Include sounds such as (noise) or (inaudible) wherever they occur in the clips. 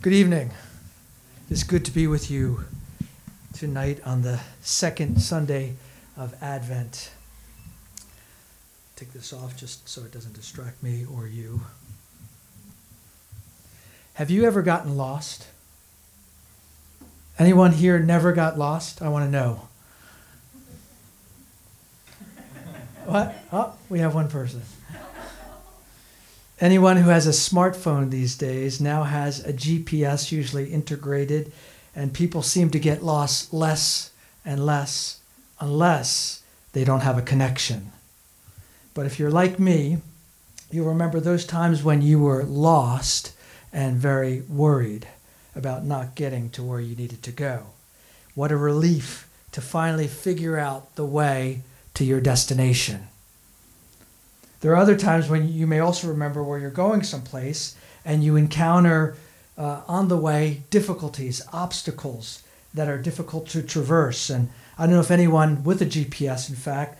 Good evening. It's good to be with you tonight on the second Sunday of Advent. Take this off just so it doesn't distract me or you. Have you ever gotten lost? Anyone here never got lost? I want to know. What? Oh, we have one person. Anyone who has a smartphone these days now has a GPS usually integrated, and people seem to get lost less and less unless they don't have a connection. But if you're like me, you'll remember those times when you were lost and very worried about not getting to where you needed to go. What a relief to finally figure out the way to your destination. There are other times when you may also remember where you're going someplace and you encounter uh, on the way difficulties, obstacles that are difficult to traverse. And I don't know if anyone with a GPS, in fact,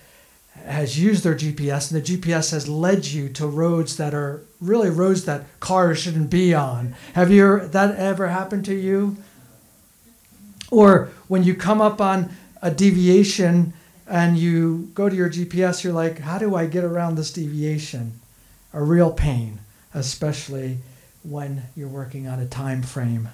has used their GPS and the GPS has led you to roads that are really roads that cars shouldn't be on. Have you that ever happened to you? Or when you come up on a deviation and you go to your GPS, you're like, how do I get around this deviation? A real pain, especially when you're working on a time frame.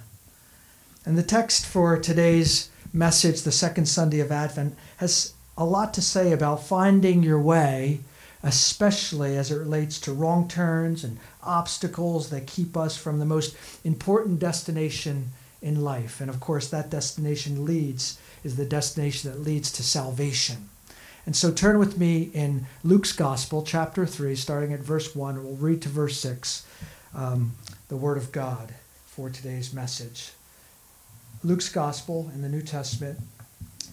And the text for today's message, the second Sunday of Advent, has a lot to say about finding your way, especially as it relates to wrong turns and obstacles that keep us from the most important destination in life. And of course, that destination leads is the destination that leads to salvation. And so turn with me in Luke's Gospel, chapter 3, starting at verse 1. We'll read to verse 6, um, the Word of God for today's message. Luke's Gospel in the New Testament,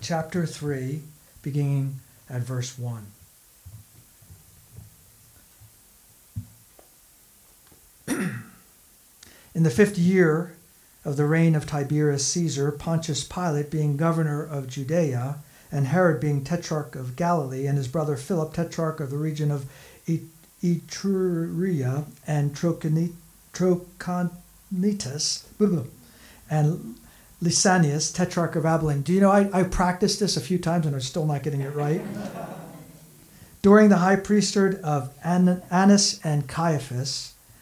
chapter 3, beginning at verse 1. (clears throat) in the fifth year of the reign of Tiberius Caesar, Pontius Pilate being governor of Judea, and Herod being tetrarch of Galilee, and his brother Philip, tetrarch of the region of Iturea and Trachonitis, and Lysanias, tetrarch of Abilene. Do you know, I, I practiced this a few times and I'm still not getting it right. During the high priesthood of Annas and Caiaphas,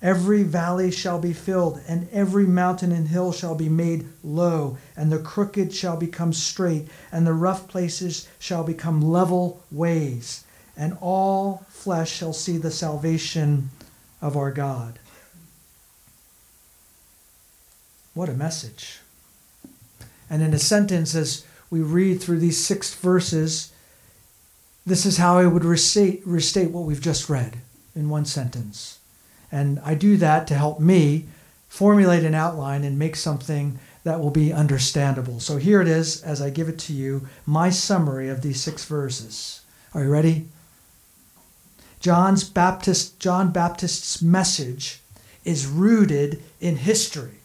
Every valley shall be filled, and every mountain and hill shall be made low, and the crooked shall become straight, and the rough places shall become level ways, and all flesh shall see the salvation of our God. What a message. And in a sentence, as we read through these six verses, this is how I would restate, restate what we've just read in one sentence. And I do that to help me formulate an outline and make something that will be understandable. So here it is, as I give it to you, my summary of these six verses. Are you ready? John's Baptist, John Baptist's message is rooted in history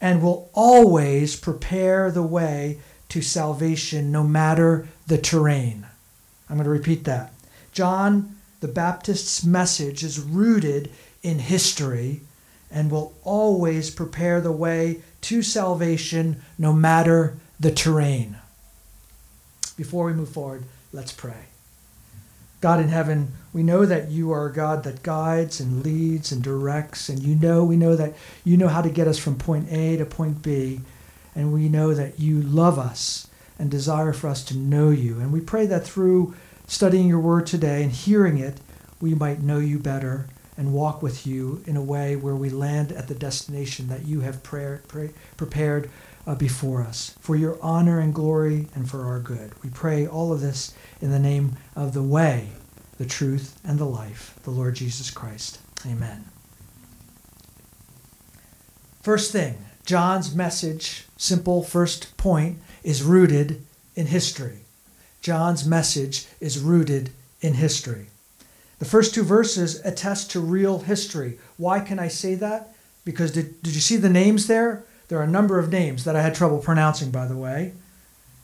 and will always prepare the way to salvation no matter the terrain. I'm going to repeat that. John the Baptist's message is rooted in history and will always prepare the way to salvation no matter the terrain. Before we move forward, let's pray. God in heaven, we know that you are a God that guides and leads and directs, and you know, we know that you know how to get us from point A to point B, and we know that you love us and desire for us to know you. And we pray that through studying your word today and hearing it, we might know you better and walk with you in a way where we land at the destination that you have prayer, pray, prepared uh, before us for your honor and glory and for our good. We pray all of this in the name of the way, the truth, and the life, the Lord Jesus Christ. Amen. First thing, John's message, simple first point, is rooted in history. John's message is rooted in history. The first two verses attest to real history. Why can I say that? Because did, did you see the names there? There are a number of names that I had trouble pronouncing, by the way.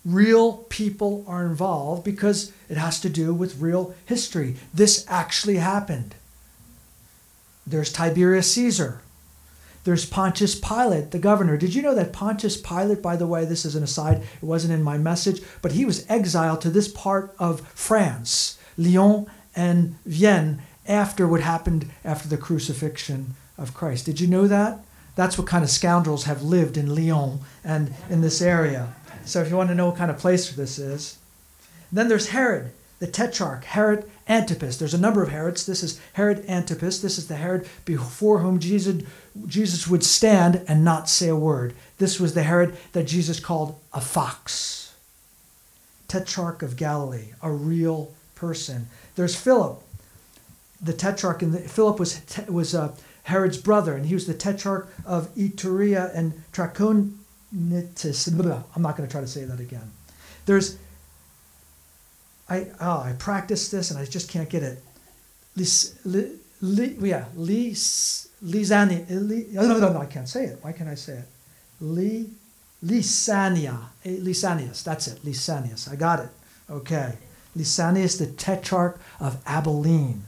Real people are involved because it has to do with real history. This actually happened. There's Tiberius Caesar. There's Pontius Pilate, the governor. Did you know that Pontius Pilate, by the way, this is an aside, it wasn't in my message, but he was exiled to this part of France, Lyon and Vienne, after what happened after the crucifixion of Christ. Did you know that? That's what kind of scoundrels have lived in Lyon and in this area. So if you want to know what kind of place this is. Then there's Herod, the tetrarch, Herod Antipas. There's a number of Herods. This is Herod Antipas. This is the Herod before whom Jesus, Jesus would stand and not say a word. This was the Herod that Jesus called a fox. Tetrarch of Galilee, a real person. There's Philip, the tetrarch, and Philip was was uh, Herod's brother, and he was the tetrarch of Iturea and Trachonitis. I'm not going to try to say that again. There's I oh I practiced this and I just can't get it. Lis, li, li, yeah, lis, Lisani. Li, no, no, no, I can't say it. Why can't I say it? Li, Lisania. Eh, Lisanius. That's it. Lisanius. I got it. Okay. Lisanius, the tetrarch of Abilene.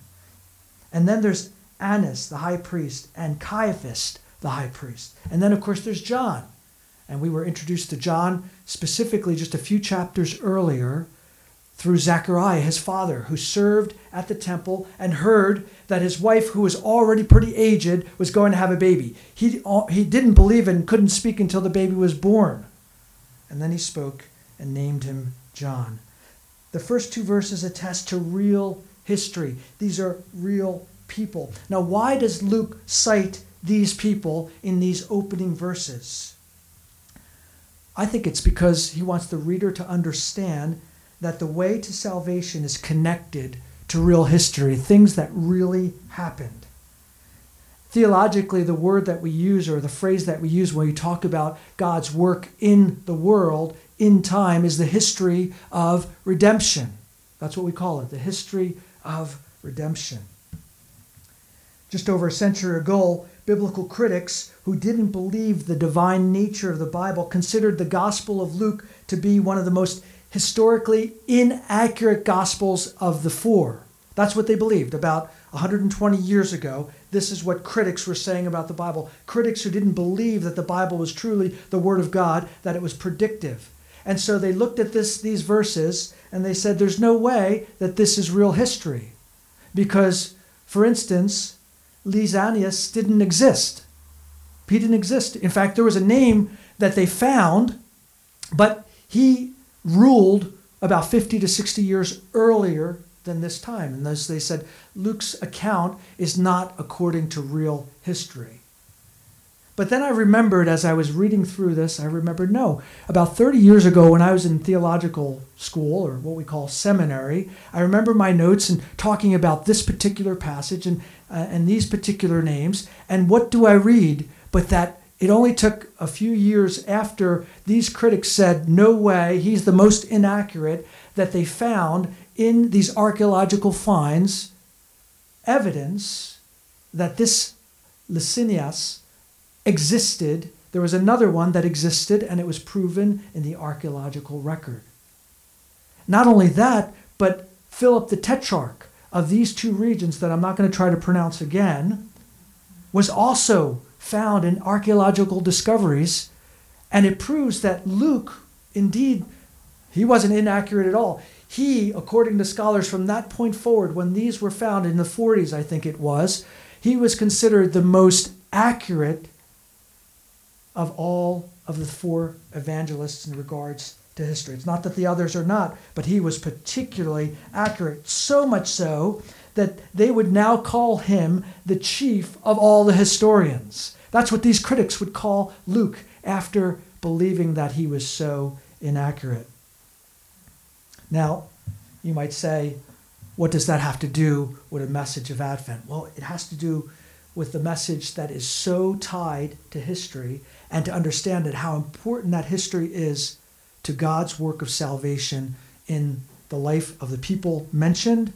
And then there's Annas, the high priest, and Caiaphas, the high priest. And then, of course, there's John. And we were introduced to John specifically just a few chapters earlier through Zechariah, his father, who served at the temple and heard that his wife, who was already pretty aged, was going to have a baby. He, uh, he didn't believe and couldn't speak until the baby was born. And then he spoke and named him John. The first two verses attest to real history. These are real people. Now, why does Luke cite these people in these opening verses? I think it's because he wants the reader to understand that the way to salvation is connected to real history, things that really happened. Theologically, the word that we use or the phrase that we use when we talk about God's work in the world, in time, is the history of redemption. That's what we call it, the history of redemption. Just over a century ago, biblical critics who didn't believe the divine nature of the Bible considered the Gospel of Luke to be one of the most historically inaccurate gospels of the four. That's what they believed about 120 years ago. This is what critics were saying about the Bible. Critics who didn't believe that the Bible was truly the Word of God, that it was predictive. And so they looked at this, these verses and they said, there's no way that this is real history. Because, for instance, Lysanias didn't exist. He didn't exist. In fact, there was a name that they found, but he ruled about 50 to 60 years earlier than this time. And thus they said Luke's account is not according to real history. But then I remembered as I was reading through this, I remembered no, about 30 years ago when I was in theological school or what we call seminary, I remember my notes and talking about this particular passage and, uh, and these particular names. And what do I read but that it only took a few years after these critics said, no way, he's the most inaccurate, that they found in these archaeological finds evidence that this Licinius existed. There was another one that existed, and it was proven in the archaeological record. Not only that, but Philip the Tetrarch of these two regions that I'm not going to try to pronounce again was also found in archaeological discoveries. And it proves that Luke, indeed, he wasn't inaccurate at all. He, according to scholars from that point forward, when these were found in the 40s, I think it was, he was considered the most accurate of all of the four evangelists in regards to history. It's not that the others are not, but he was particularly accurate. So much so that they would now call him the chief of all the historians. That's what these critics would call Luke after believing that he was so inaccurate. Now, you might say, what does that have to do with a message of Advent? Well, it has to do with the message that is so tied to history and to understand it, how important that history is to God's work of salvation in the life of the people mentioned,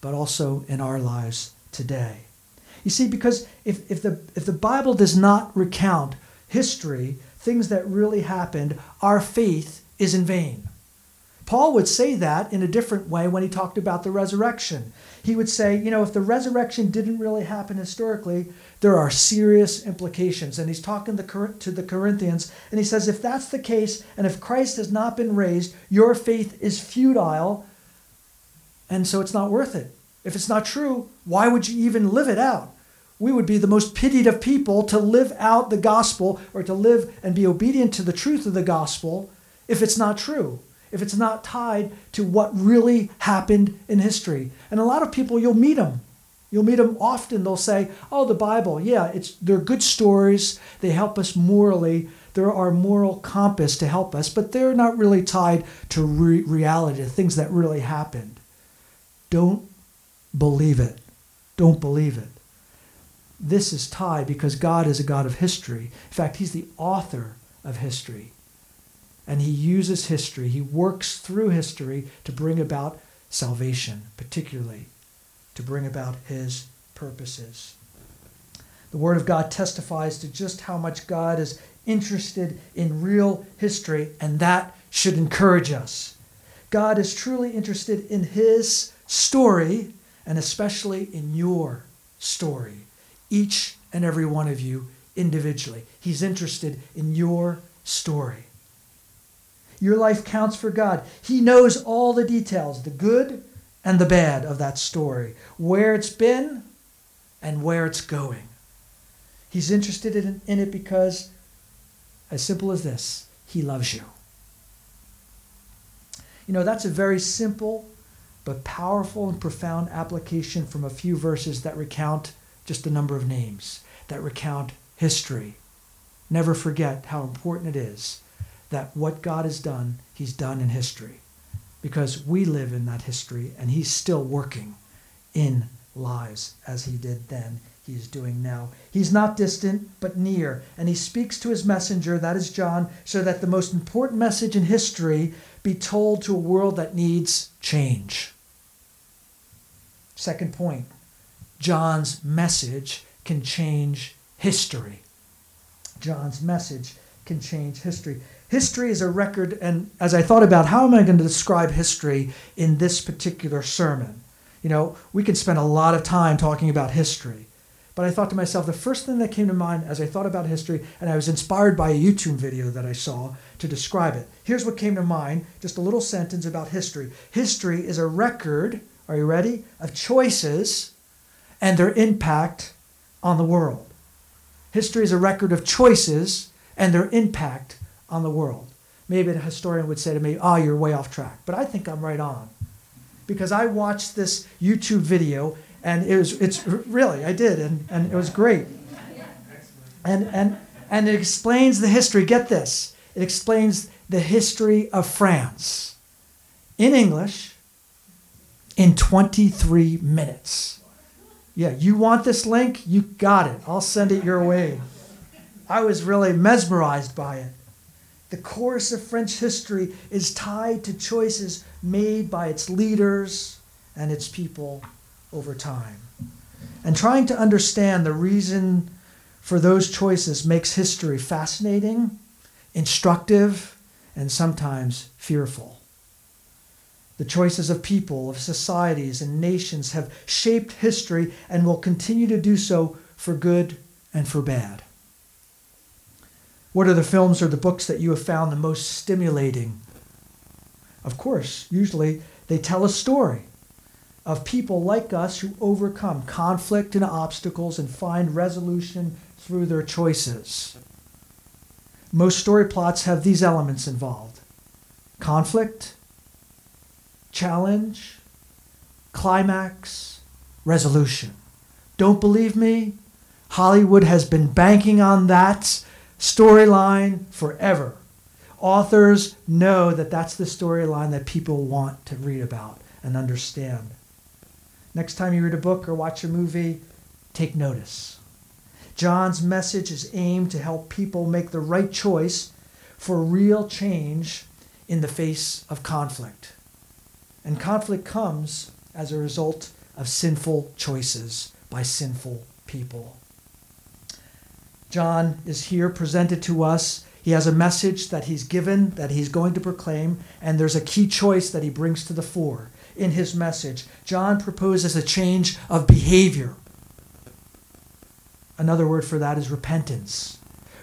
but also in our lives today. You see, because if, if, the, if the Bible does not recount history, things that really happened, our faith is in vain. Paul would say that in a different way when he talked about the resurrection. He would say, you know, if the resurrection didn't really happen historically, there are serious implications. And he's talking to the Corinthians, and he says, if that's the case, and if Christ has not been raised, your faith is futile, and so it's not worth it. If it's not true, why would you even live it out? We would be the most pitied of people to live out the gospel or to live and be obedient to the truth of the gospel if it's not true if it's not tied to what really happened in history. And a lot of people, you'll meet them. You'll meet them often. They'll say, "Oh, the Bible, yeah, it's they're good stories. They help us morally. They're our moral compass to help us, but they're not really tied to re- reality, to things that really happened." Don't believe it. Don't believe it. This is tied because God is a God of history. In fact, He's the author of history and he uses history, he works through history to bring about salvation, particularly to bring about his purposes. The Word of God testifies to just how much God is interested in real history, and that should encourage us. God is truly interested in his story, and especially in your story, each and every one of you individually. He's interested in your story. Your life counts for God. He knows all the details, the good and the bad of that story, where it's been and where it's going. He's interested in, in it because, as simple as this, He loves you. You know, that's a very simple but powerful and profound application from a few verses that recount just a number of names, that recount history. Never forget how important it is that what God has done, He's done in history. Because we live in that history and He's still working in lives as He did then, He is doing now. He's not distant, but near. And He speaks to His messenger, that is John, so that the most important message in history be told to a world that needs change. Second point John's message can change history. John's message can change history. History is a record, and as I thought about how am I going to describe history in this particular sermon, you know, we could spend a lot of time talking about history. But I thought to myself, the first thing that came to mind as I thought about history, and I was inspired by a YouTube video that I saw to describe it. Here's what came to mind just a little sentence about history. History is a record, are you ready, of choices and their impact on the world. History is a record of choices and their impact on the world. Maybe a historian would say to me, Oh, you're way off track. But I think I'm right on. Because I watched this YouTube video and it was it's really I did and, and it was great. And and and it explains the history. Get this. It explains the history of France in English in 23 minutes. Yeah, you want this link? You got it. I'll send it your way. I was really mesmerized by it. The course of French history is tied to choices made by its leaders and its people over time. And trying to understand the reason for those choices makes history fascinating, instructive, and sometimes fearful. The choices of people, of societies, and nations have shaped history and will continue to do so for good and for bad. What are the films or the books that you have found the most stimulating? Of course, usually they tell a story of people like us who overcome conflict and obstacles and find resolution through their choices. Most story plots have these elements involved conflict, challenge, climax, resolution. Don't believe me? Hollywood has been banking on that storyline forever. Authors know that that's the storyline that people want to read about and understand. Next time you read a book or watch a movie, take notice. John's message is aimed to help people make the right choice for real change in the face of conflict. And conflict comes as a result of sinful choices by sinful people. John is here presented to us. He has a message that he's given, that he's going to proclaim, and there's a key choice that he brings to the fore in his message. John proposes a change of behavior. Another word for that is repentance.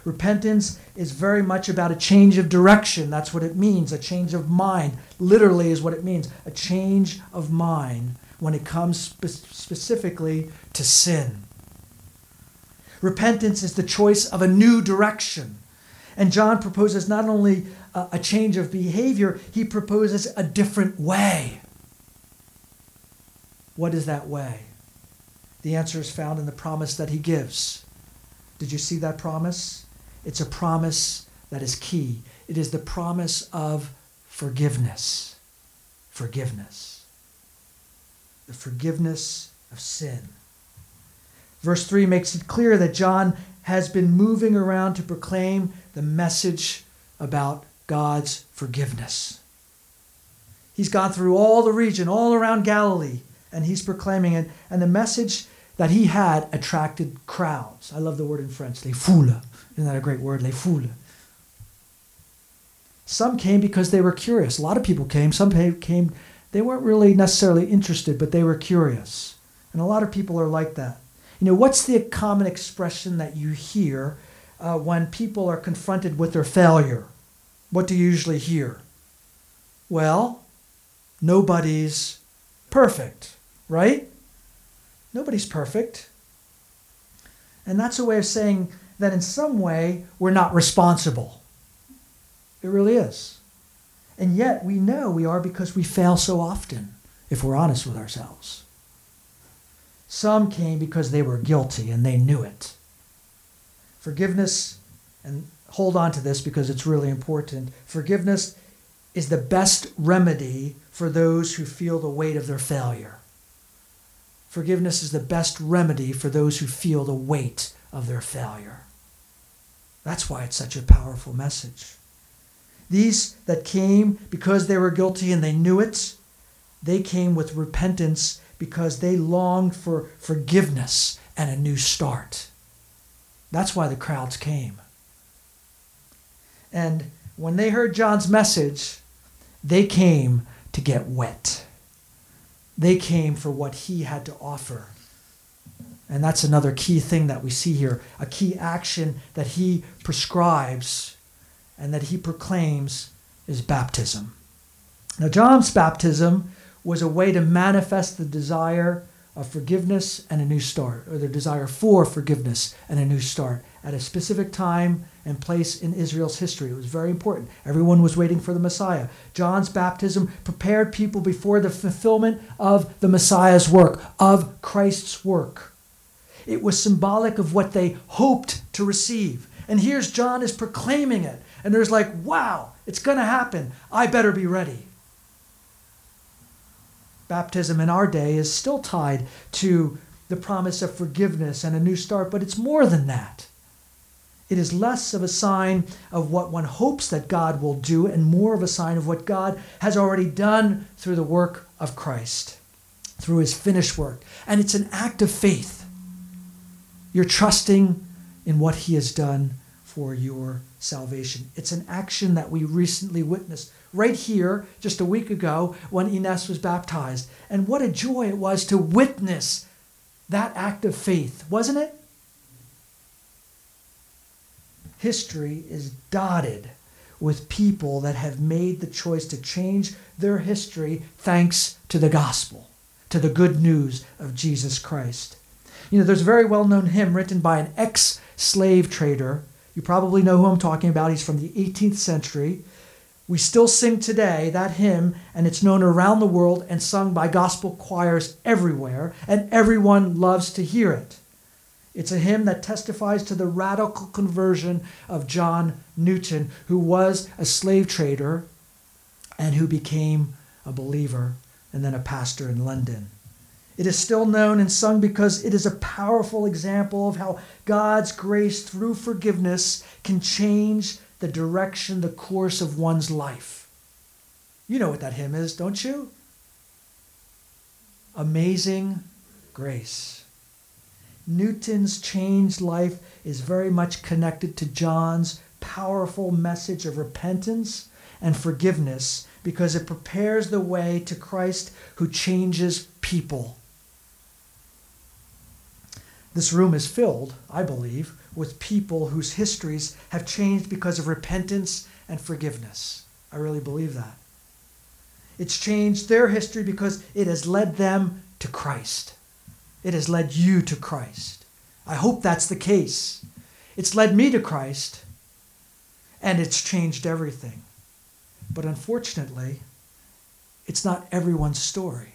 Repentance is very much about a change of direction. That's what it means, a change of mind. Literally, is what it means a change of mind when it comes spe- specifically to sin. Repentance is the choice of a new direction. And John proposes not only a, a change of behavior, he proposes a different way. What is that way? The answer is found in the promise that he gives. Did you see that promise? It's a promise that is key. It is the promise of forgiveness. Forgiveness. The forgiveness of sin. Verse 3 makes it clear that John has been moving around to proclaim the message about God's forgiveness. He's gone through all the region, all around Galilee, and he's proclaiming it. And the message that he had attracted crowds. I love the word in French, les foules. Isn't that a great word, les foules? Some came because they were curious. A lot of people came. Some came, they weren't really necessarily interested, but they were curious. And a lot of people are like that. You know, what's the common expression that you hear uh, when people are confronted with their failure? What do you usually hear? Well, nobody's perfect, right? Nobody's perfect. And that's a way of saying that in some way we're not responsible. It really is. And yet we know we are because we fail so often, if we're honest with ourselves. Some came because they were guilty and they knew it. Forgiveness, and hold on to this because it's really important. Forgiveness is the best remedy for those who feel the weight of their failure. Forgiveness is the best remedy for those who feel the weight of their failure. That's why it's such a powerful message. These that came because they were guilty and they knew it, they came with repentance because they longed for forgiveness and a new start. That's why the crowds came. And when they heard John's message, they came to get wet. They came for what he had to offer. And that's another key thing that we see here a key action that he prescribes and that he proclaims is baptism. Now, John's baptism was a way to manifest the desire of forgiveness and a new start, or the desire for forgiveness and a new start at a specific time and place in Israel's history. It was very important. Everyone was waiting for the Messiah. John's baptism prepared people before the fulfillment of the Messiah's work, of Christ's work. It was symbolic of what they hoped to receive. And here's John is proclaiming it. And there's like, wow, it's going to happen. I better be ready baptism in our day is still tied to the promise of forgiveness and a new start, but it's more than that. It is less of a sign of what one hopes that God will do and more of a sign of what God has already done through the work of Christ, through his finished work. And it's an act of faith. You're trusting in what he has done for your salvation. It's an action that we recently witnessed right here just a week ago when Ines was baptized. And what a joy it was to witness that act of faith, wasn't it? History is dotted with people that have made the choice to change their history thanks to the gospel, to the good news of Jesus Christ. You know, there's a very well known hymn written by an ex slave trader. You probably know who I'm talking about. He's from the 18th century. We still sing today that hymn, and it's known around the world and sung by gospel choirs everywhere, and everyone loves to hear it. It's a hymn that testifies to the radical conversion of John Newton, who was a slave trader and who became a believer and then a pastor in London. It is still known and sung because it is a powerful example of how God's grace through forgiveness can change the direction, the course of one's life. You know what that hymn is, don't you? Amazing grace. Newton's changed life is very much connected to John's powerful message of repentance and forgiveness because it prepares the way to Christ who changes people. This room is filled, I believe, with people whose histories have changed because of repentance and forgiveness. I really believe that. It's changed their history because it has led them to Christ. It has led you to Christ. I hope that's the case. It's led me to Christ, and it's changed everything. But unfortunately, it's not everyone's story.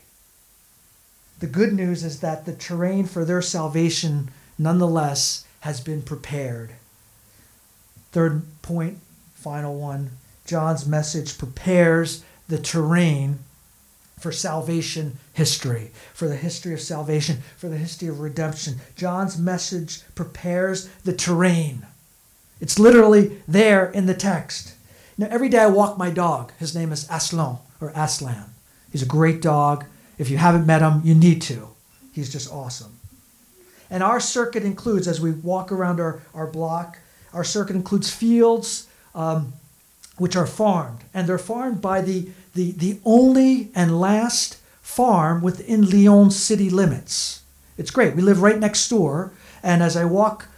The good news is that the terrain for their salvation, nonetheless, has been prepared. Third point, final one John's message prepares the terrain for salvation history, for the history of salvation, for the history of redemption. John's message prepares the terrain. It's literally there in the text. Now, every day I walk my dog. His name is Aslan or Aslan. He's a great dog. If you haven't met him, you need to. He's just awesome. And our circuit includes, as we walk around our, our block, our circuit includes fields um, which are farmed. And they're farmed by the, the, the only and last farm within Lyon city limits. It's great. We live right next door. And as I walk,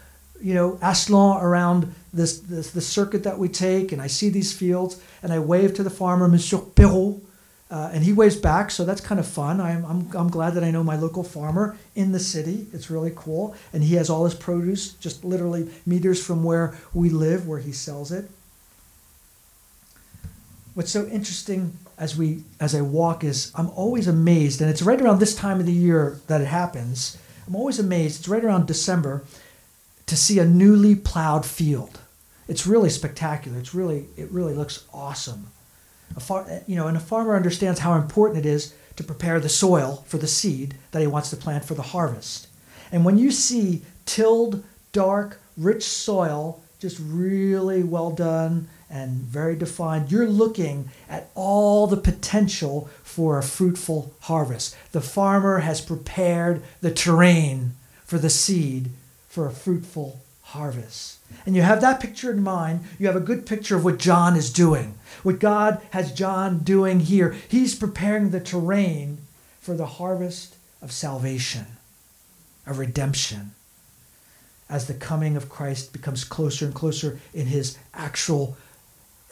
you know, Aslan around this, this, this circuit that we take, and I see these fields, and I wave to the farmer, Monsieur Perrault, uh, and he waves back, so that's kind of fun. I'm, I'm, I'm glad that I know my local farmer in the city. It's really cool. And he has all his produce just literally meters from where we live, where he sells it. What's so interesting as we as I walk is I'm always amazed, and it's right around this time of the year that it happens. I'm always amazed. It's right around December to see a newly plowed field. It's really spectacular. It's really it really looks awesome. A far, you know, and a farmer understands how important it is to prepare the soil for the seed that he wants to plant for the harvest. And when you see tilled, dark, rich soil, just really well done and very defined, you're looking at all the potential for a fruitful harvest. The farmer has prepared the terrain for the seed for a fruitful harvest. And you have that picture in mind, you have a good picture of what John is doing. What God has John doing here. He's preparing the terrain for the harvest of salvation, of redemption, as the coming of Christ becomes closer and closer in his actual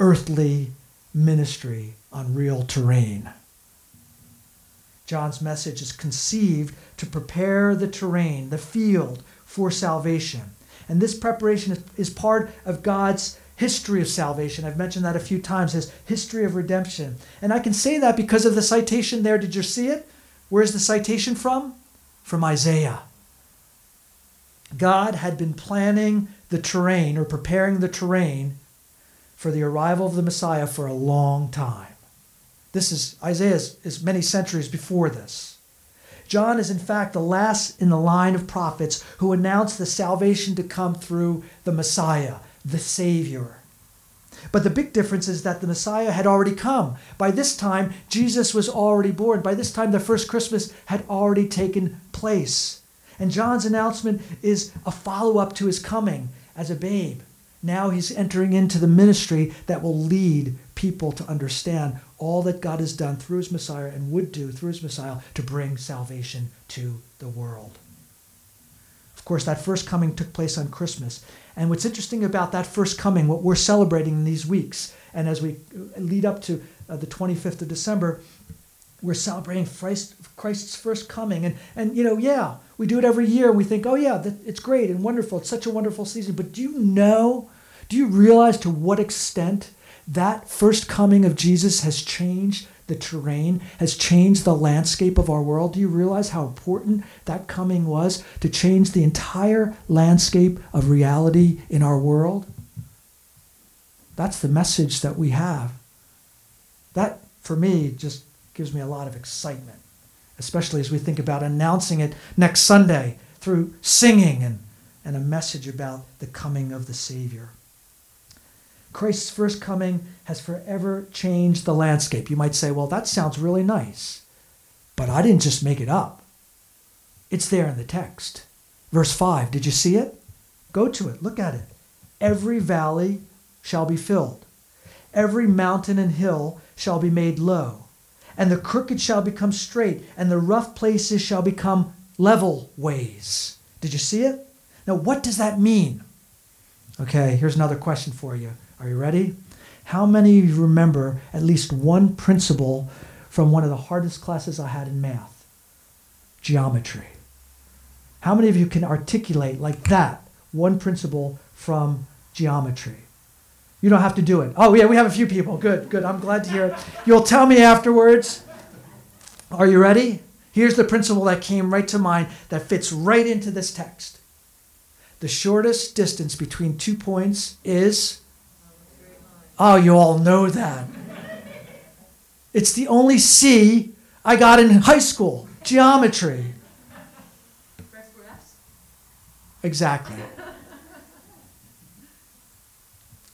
earthly ministry on real terrain. John's message is conceived to prepare the terrain, the field for salvation. And this preparation is, part of God's history of salvation. I've mentioned that a few times, his history of redemption. And I can say that because of the citation there. Did you see it? Where's the citation from? From Isaiah. God had been planning the terrain or preparing the terrain for the arrival of the Messiah for a long time. This is Isaiah is, is many centuries before this. John is, in fact, the last in the line of prophets who announced the salvation to come through the Messiah, the Savior. But the big difference is that the Messiah had already come. By this time, Jesus was already born. By this time, the first Christmas had already taken place. And John's announcement is a follow up to his coming as a babe. Now he's entering into the ministry that will lead people to understand all that God has done through his Messiah and would do through his Messiah to bring salvation to the world. Of course, that first coming took place on Christmas. And what's interesting about that first coming, what we're celebrating in these weeks, and as we lead up to uh, the 25th of December, we're celebrating Christ, Christ's first coming. And, and, you know, yeah, we do it every year. We think, oh, yeah, it's great and wonderful. It's such a wonderful season. But do you know, do you realize to what extent that first coming of Jesus has changed the terrain, has changed the landscape of our world. Do you realize how important that coming was to change the entire landscape of reality in our world? That's the message that we have. That, for me, just gives me a lot of excitement, especially as we think about announcing it next Sunday through singing and, and a message about the coming of the Savior. Christ's first coming has forever changed the landscape. You might say, well, that sounds really nice, but I didn't just make it up. It's there in the text. Verse 5, did you see it? Go to it, look at it. Every valley shall be filled, every mountain and hill shall be made low, and the crooked shall become straight, and the rough places shall become level ways. Did you see it? Now, what does that mean? Okay, here's another question for you. Are you ready? How many of you remember at least one principle from one of the hardest classes I had in math? Geometry. How many of you can articulate like that one principle from geometry? You don't have to do it. Oh, yeah, we have a few people. Good, good. I'm glad to hear it. You'll tell me afterwards. Are you ready? Here's the principle that came right to mind that fits right into this text. The shortest distance between two points is. Oh, you all know that. It's the only C I got in high school geometry. Exactly.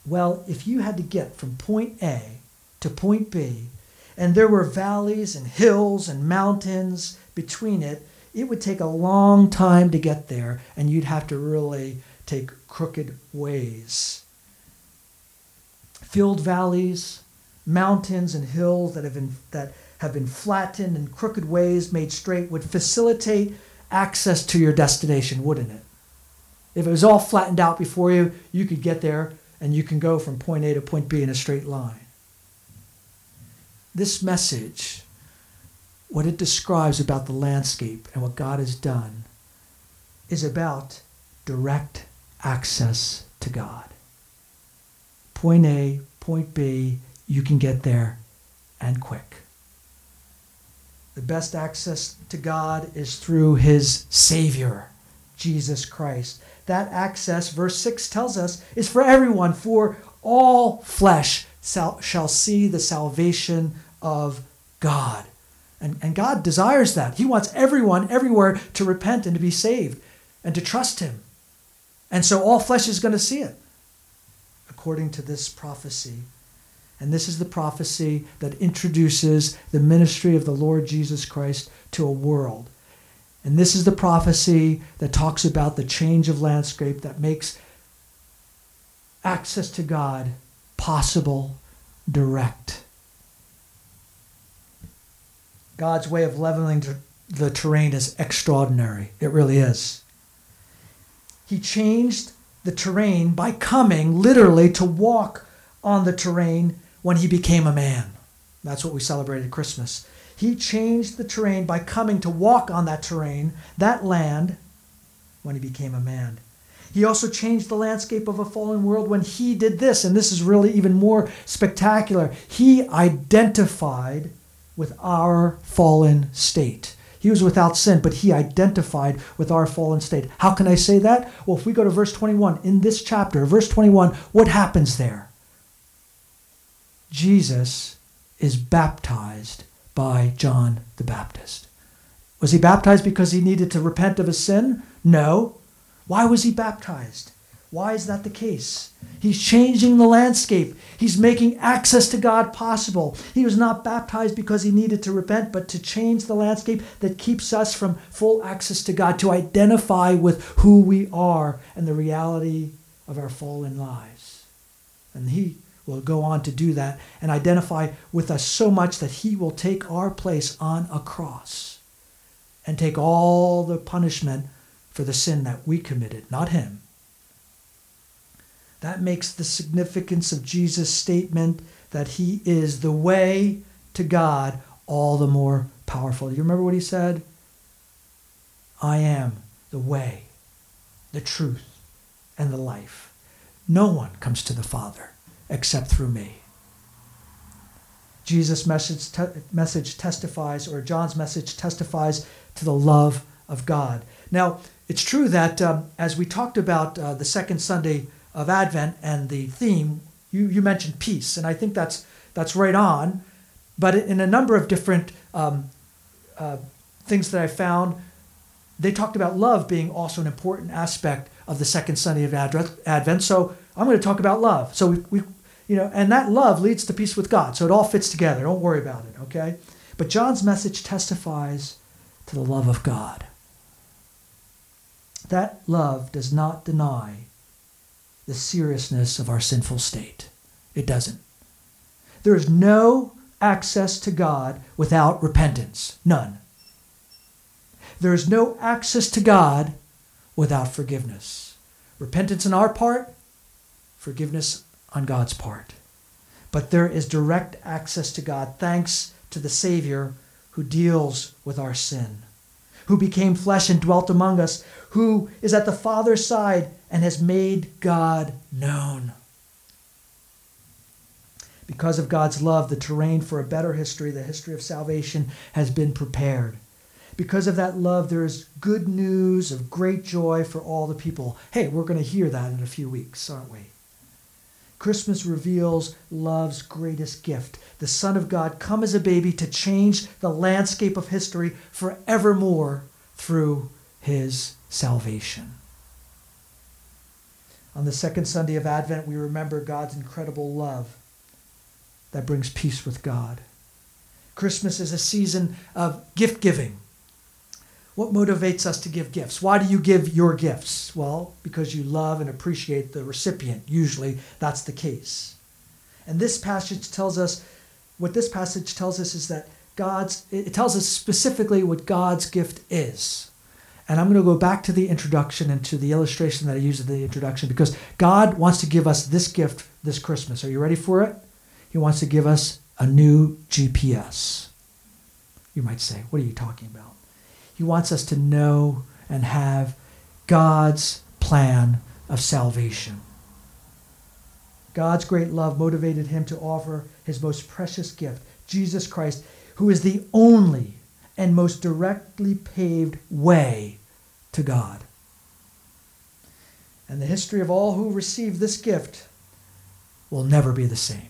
Well, if you had to get from point A to point B, and there were valleys and hills and mountains between it, it would take a long time to get there, and you'd have to really take crooked ways. Filled valleys, mountains, and hills that have been, that have been flattened and crooked ways made straight would facilitate access to your destination, wouldn't it? If it was all flattened out before you, you could get there and you can go from point A to point B in a straight line. This message, what it describes about the landscape and what God has done, is about direct access to God. Point A, point B, you can get there and quick. The best access to God is through his Savior, Jesus Christ that access, verse 6 tells us, is for everyone, for all flesh shall see the salvation of God. And, and God desires that. He wants everyone, everywhere, to repent and to be saved and to trust Him. And so all flesh is going to see it, according to this prophecy. And this is the prophecy that introduces the ministry of the Lord Jesus Christ to a world and this is the prophecy that talks about the change of landscape that makes access to God possible, direct. God's way of leveling the terrain is extraordinary. It really is. He changed the terrain by coming literally to walk on the terrain when he became a man. That's what we celebrated Christmas. He changed the terrain by coming to walk on that terrain, that land, when he became a man. He also changed the landscape of a fallen world when he did this, and this is really even more spectacular. He identified with our fallen state. He was without sin, but he identified with our fallen state. How can I say that? Well, if we go to verse 21, in this chapter, verse 21, what happens there? Jesus is baptized by John the Baptist. Was he baptized because he needed to repent of his sin? No. Why was he baptized? Why is that the case? He's changing the landscape. He's making access to God possible. He was not baptized because he needed to repent, but to change the landscape that keeps us from full access to God, to identify with who we are and the reality of our fallen lives. And he will go on to do that and identify with us so much that he will take our place on a cross and take all the punishment for the sin that we committed, not him. That makes the significance of Jesus' statement that he is the way to God all the more powerful. You remember what he said? I am the way, the truth, and the life. No one comes to the Father except through me. Jesus' message, te- message testifies, or John's message testifies to the love of God. Now, it's true that um, as we talked about uh, the second Sunday of Advent and the theme, you, you mentioned peace, and I think that's, that's right on. But in a number of different um, uh, things that I found, they talked about love being also an important aspect of the second Sunday of Advent. So I'm going to talk about love. So we, we you know, and that love leads to peace with God. So it all fits together. Don't worry about it, okay? But John's message testifies to the love of God. That love does not deny the seriousness of our sinful state. It doesn't. There is no access to God without repentance. None. There is no access to God without forgiveness. Repentance on our part, forgiveness on God's part. But there is direct access to God thanks to the Savior who deals with our sin, who became flesh and dwelt among us, who is at the Father's side and has made God known. Because of God's love, the terrain for a better history, the history of salvation, has been prepared. Because of that love, there is good news of great joy for all the people. Hey, we're going to hear that in a few weeks, aren't we? Christmas reveals love's greatest gift the Son of God come as a baby to change the landscape of history forevermore through his salvation. On the second Sunday of Advent, we remember God's incredible love that brings peace with God. Christmas is a season of gift giving. What motivates us to give gifts? Why do you give your gifts? Well, because you love and appreciate the recipient. Usually that's the case. And this passage tells us what this passage tells us is that God's, it tells us specifically what God's gift is. And I'm going to go back to the introduction and to the illustration that I used in the introduction because God wants to give us this gift this Christmas. Are you ready for it? He wants to give us a new GPS. You might say, What are you talking about? He wants us to know and have God's plan of salvation. God's great love motivated him to offer his most precious gift, Jesus Christ, who is the only and most directly paved way to God. And the history of all who receive this gift will never be the same.